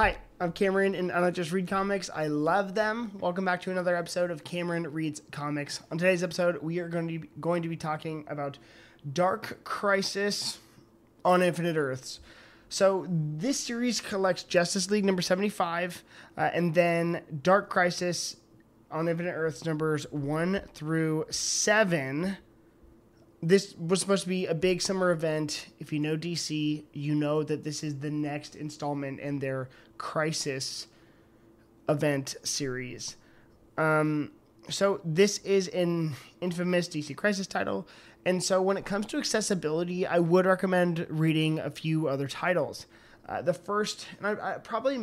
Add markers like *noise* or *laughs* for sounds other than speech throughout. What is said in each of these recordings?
Hi, I'm Cameron, and I don't just read comics. I love them. Welcome back to another episode of Cameron Reads Comics. On today's episode, we are going to be, going to be talking about Dark Crisis on Infinite Earths. So this series collects Justice League number 75, uh, and then Dark Crisis on Infinite Earths numbers 1 through 7 this was supposed to be a big summer event. If you know DC, you know that this is the next installment in their Crisis event series. Um, so this is an infamous DC Crisis title, and so when it comes to accessibility, I would recommend reading a few other titles. Uh, the first, and I, I probably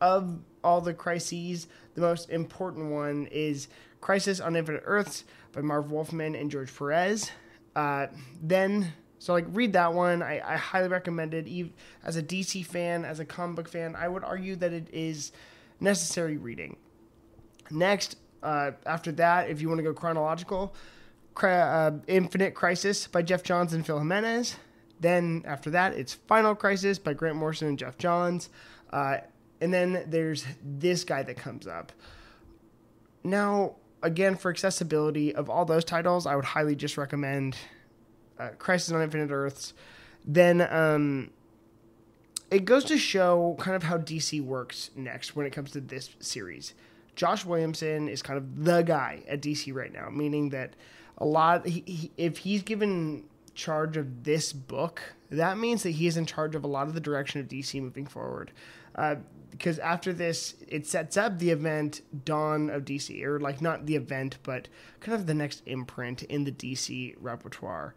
of all the crises, the most important one is Crisis on Infinite Earths by Marv Wolfman and George Perez. Uh, then, so like read that one. I, I highly recommend it. As a DC fan, as a comic book fan, I would argue that it is necessary reading. Next, uh, after that, if you want to go chronological, uh, Infinite Crisis by Geoff Johns and Phil Jimenez. Then after that, it's Final Crisis by Grant Morrison and Geoff Johns. Uh, and then there's this guy that comes up. Now, again, for accessibility of all those titles, I would highly just recommend uh, Crisis on Infinite Earths. Then um, it goes to show kind of how DC works next when it comes to this series. Josh Williamson is kind of the guy at DC right now, meaning that a lot, he, he, if he's given charge of this book, that means that he is in charge of a lot of the direction of DC moving forward. Uh, because after this, it sets up the event Dawn of DC, or like not the event, but kind of the next imprint in the DC repertoire.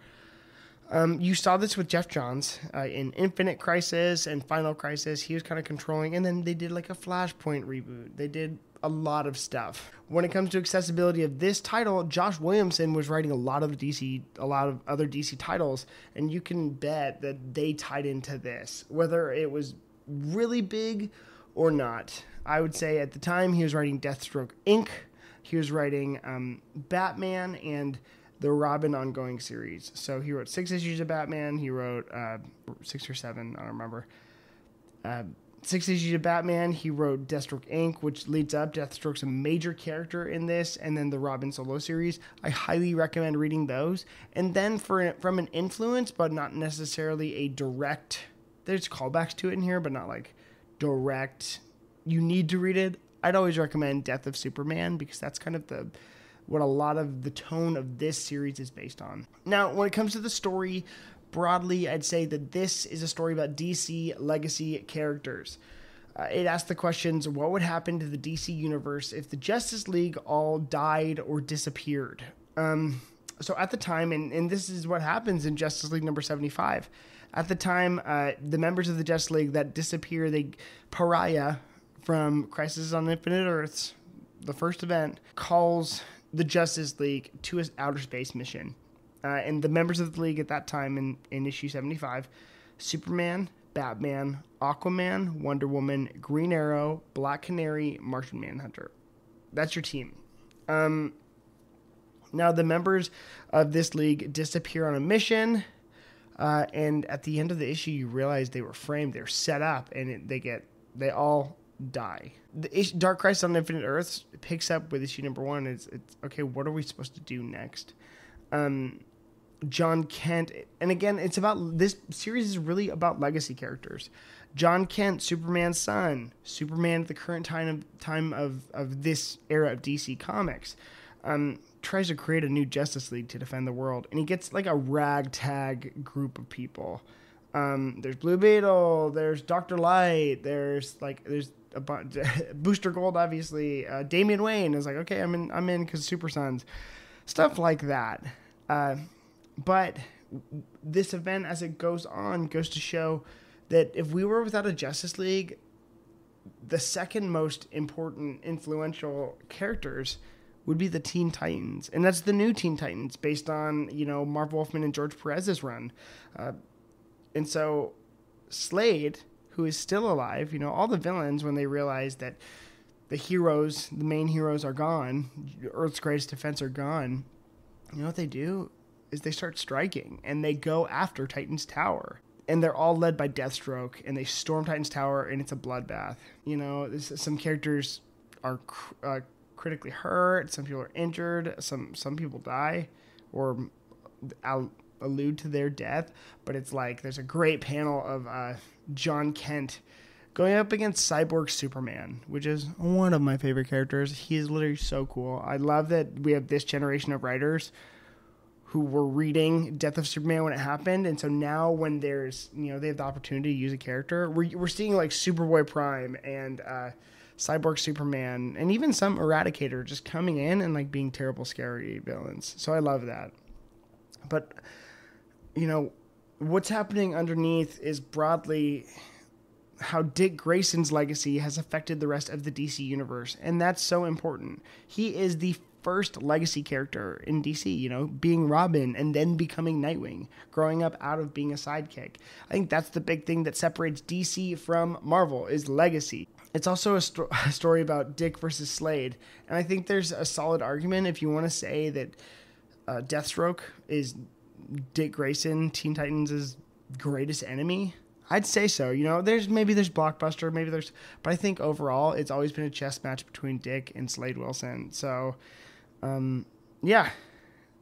Um, you saw this with Geoff Johns uh, in Infinite Crisis and Final Crisis. He was kind of controlling, and then they did like a Flashpoint reboot. They did a lot of stuff. When it comes to accessibility of this title, Josh Williamson was writing a lot of DC, a lot of other DC titles, and you can bet that they tied into this. Whether it was really big or not. I would say at the time he was writing Deathstroke Inc., he was writing um, Batman and the Robin ongoing series. So he wrote six issues of Batman. He wrote uh, six or seven, I don't remember. Uh, six issues of Batman. He wrote Deathstroke Inc., which leads up. Deathstroke's a major character in this, and then the Robin solo series. I highly recommend reading those. And then for from an influence, but not necessarily a direct. There's callbacks to it in here, but not like direct. You need to read it. I'd always recommend death of superman because that's kind of the what a lot of the tone of this series is based on. Now when it comes to the story broadly i'd say that this is a story about dc legacy characters. Uh, it asks the questions what would happen to the dc universe if the justice league all died or disappeared? Um, so at the time and, and this is what happens in justice league number 75 at the time, uh, the members of the Justice League that disappear, they Pariah from Crisis on Infinite Earths, the first event, calls the Justice League to his outer space mission. Uh, and the members of the league at that time in, in issue 75 Superman, Batman, Aquaman, Wonder Woman, Green Arrow, Black Canary, Martian Manhunter. That's your team. Um, now, the members of this league disappear on a mission uh, and at the end of the issue, you realize they were framed, they're set up, and it, they get they all die. The issue, Dark Crisis on Infinite Earths picks up with issue number one. It's, it's okay. What are we supposed to do next? Um, Jon Kent, and again, it's about this series is really about legacy characters. Jon Kent, Superman's son, Superman at the current time of time of, of this era of DC Comics. Um, tries to create a new Justice League to defend the world, and he gets like a ragtag group of people. Um, there's Blue Beetle, there's Doctor Light, there's like there's a bunch, *laughs* Booster Gold, obviously. Uh, Damian Wayne is like, okay, I'm in, I'm in because Super Sons, stuff like that. Uh, but this event, as it goes on, goes to show that if we were without a Justice League, the second most important, influential characters would be the Teen Titans, and that's the new Teen Titans based on you know Marv Wolfman and George Perez's run, uh, and so Slade, who is still alive, you know all the villains when they realize that the heroes, the main heroes, are gone, Earth's greatest defense are gone. You know what they do is they start striking and they go after Titan's Tower. and they're all led by Deathstroke, and they storm Titan's Tower, and it's a bloodbath. You know, some characters are uh, critically hurt, some people are injured, some some people die, or al- allude to their death. But it's like there's a great panel of uh, Jon Kent going up against Cyborg Superman, which is one of my favorite characters. He is literally so cool. I love that we have this generation of writers who were reading Death of Superman when it happened, and so now when there's you know they have the opportunity to use a character, we're we're seeing like Superboy Prime and uh, Cyborg Superman, and even some Eradicator just coming in and like being terrible, scary villains. So I love that. But you know what's happening underneath is broadly how Dick Grayson's legacy has affected the rest of the DC universe, and that's so important. He is the first legacy character in DC, you know, being Robin and then becoming Nightwing, growing up out of being a sidekick. I think that's the big thing that separates DC from Marvel is legacy. It's also a, sto- *laughs* a story about Dick versus Slade, and I think there's a solid argument if you want to say that uh, Deathstroke is Dick Grayson, Teen Titans' greatest enemy. I'd say so. You know, there's maybe there's blockbuster, maybe there's, but I think overall it's always been a chess match between Dick and Slade Wilson. So um, yeah,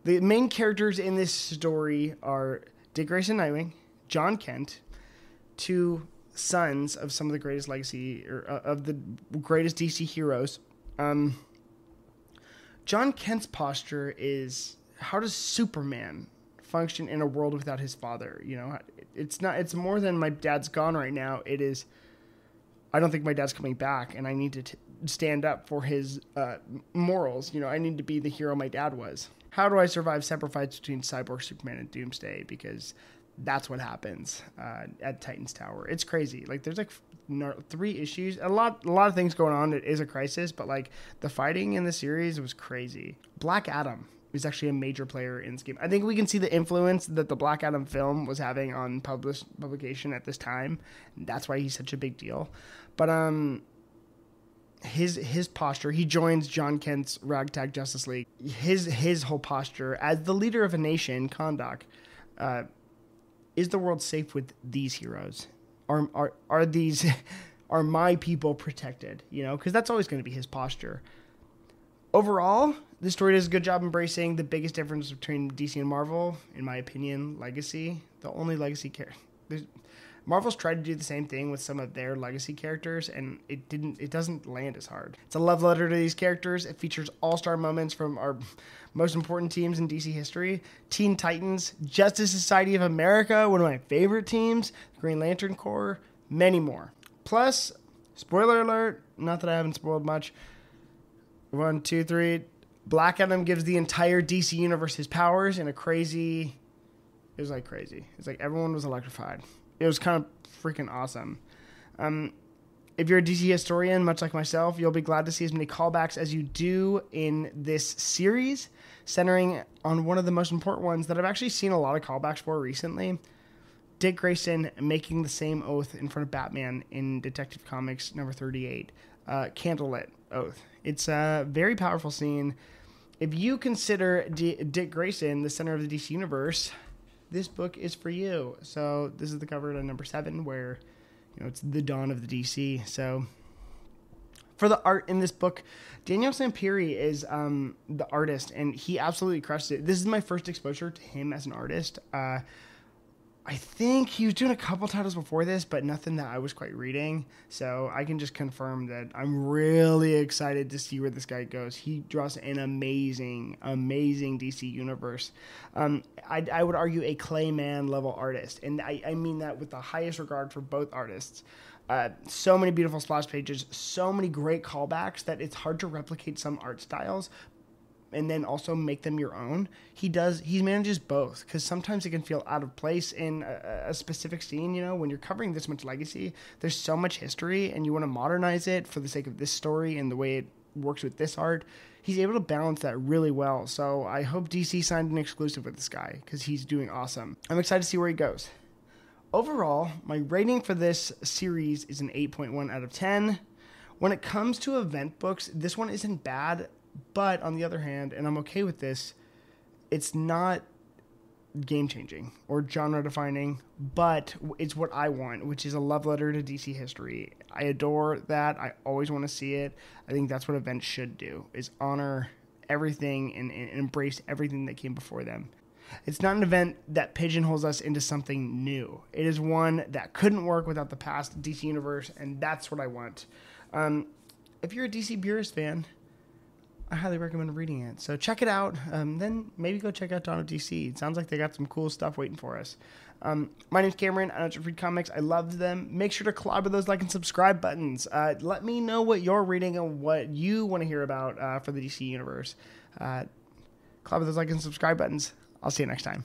the main characters in this story are Dick Grayson Nightwing, Jon Kent, two sons of some of the greatest legacy or uh, of the greatest DC heroes. Um, Jon Kent's posture is how does Superman function in a world without his father? You know, it's not. It's more than my dad's gone right now. It is. I don't think my dad's coming back, and I need to t- stand up for his uh, morals. You know, I need to be the hero my dad was. How do I survive separate fights between Cyborg, Superman, and Doomsday? Because that's what happens uh, at Titan's Tower. It's crazy. Like there's like three issues, a lot, a lot of things going on. It is a crisis, but like the fighting in the series was crazy. Black Adam is actually a major player in this game. I think we can see the influence that the Black Adam film was having on published publication at this time. That's why he's such a big deal. But um, his his posture. He joins Jon Kent's Ragtag Justice League. His his whole posture as the leader of a nation, Kahndaq, uh, is the world safe with these heroes? Are are are these *laughs* are my people protected? You know, because that's always going to be his posture. Overall, the story does a good job embracing the biggest difference between DC and Marvel, in my opinion. Legacy, the only legacy character. Marvel's tried to do the same thing with some of their legacy characters, and it didn't. It doesn't land as hard. It's a love letter to these characters. It features all-star moments from our most important teams in DC history: Teen Titans, Justice Society of America, one of my favorite teams, Green Lantern Corps, many more. Plus, spoiler alert. Not that I haven't spoiled much. One, two, three. Black Adam gives the entire DC universe his powers in a crazy. It was like crazy. It's like everyone was electrified it was kind of freaking awesome. Um, if you're a DC historian, much like myself, you'll be glad to see as many callbacks as you do in this series, centering on one of the most important ones that I've actually seen a lot of callbacks for recently. Dick Grayson making the same oath in front of Batman in Detective Comics number 38, uh, Candlelit Oath. It's a very powerful scene. If you consider D- Dick Grayson the center of the DC universe, this book is for you. So this is the cover to number seven, where you know it's the dawn of the DC. So for the art in this book, Daniel Sampere is um, the artist, and he absolutely crushed it. This is my first exposure to him as an artist. Uh, I think he was doing a couple titles before this, but nothing that I was quite reading. So I can just confirm that I'm really excited to see where this guy goes. He draws an amazing, amazing DC universe. Um, I, I, would argue a Clayman level artist, and I, I, mean that with the highest regard for both artists. Uh, so many beautiful splash pages, so many great callbacks that it's hard to replicate some art styles, and then also make them your own. He does. He manages both because sometimes it can feel out of place in a, a, specific scene. You know, when you're covering this much legacy, there's so much history, and you want to modernize it for the sake of this story and the way it works with this art. He's able to balance that really well. So I hope DC signed an exclusive with this guy because he's doing awesome. I'm excited to see where he goes. Overall, my rating for this series is an 8.1 out of 10. When it comes to event books, this one isn't bad but on the other hand, and I'm okay with this, it's not game changing or genre defining, but it's what I want, which is a love letter to DC history. I adore that. I always want to see it. I think that's what events should do: is honor everything and, and embrace everything that came before them. It's not an event that pigeonholes us into something new. It is one that couldn't work without the past DC universe, and that's what I want. Um, if you're a DC Beerus fan, I highly recommend reading it. So check it out. Um, then maybe go check out Dawn of DC. It sounds like they got some cool stuff waiting for us. Um, my name's Cameron. I don't read comics. I love them. Make sure to clobber those like and subscribe buttons. Uh, let me know what you're reading and what you want to hear about uh, for the DC universe. Uh, clobber those like and subscribe buttons. I'll see you next time.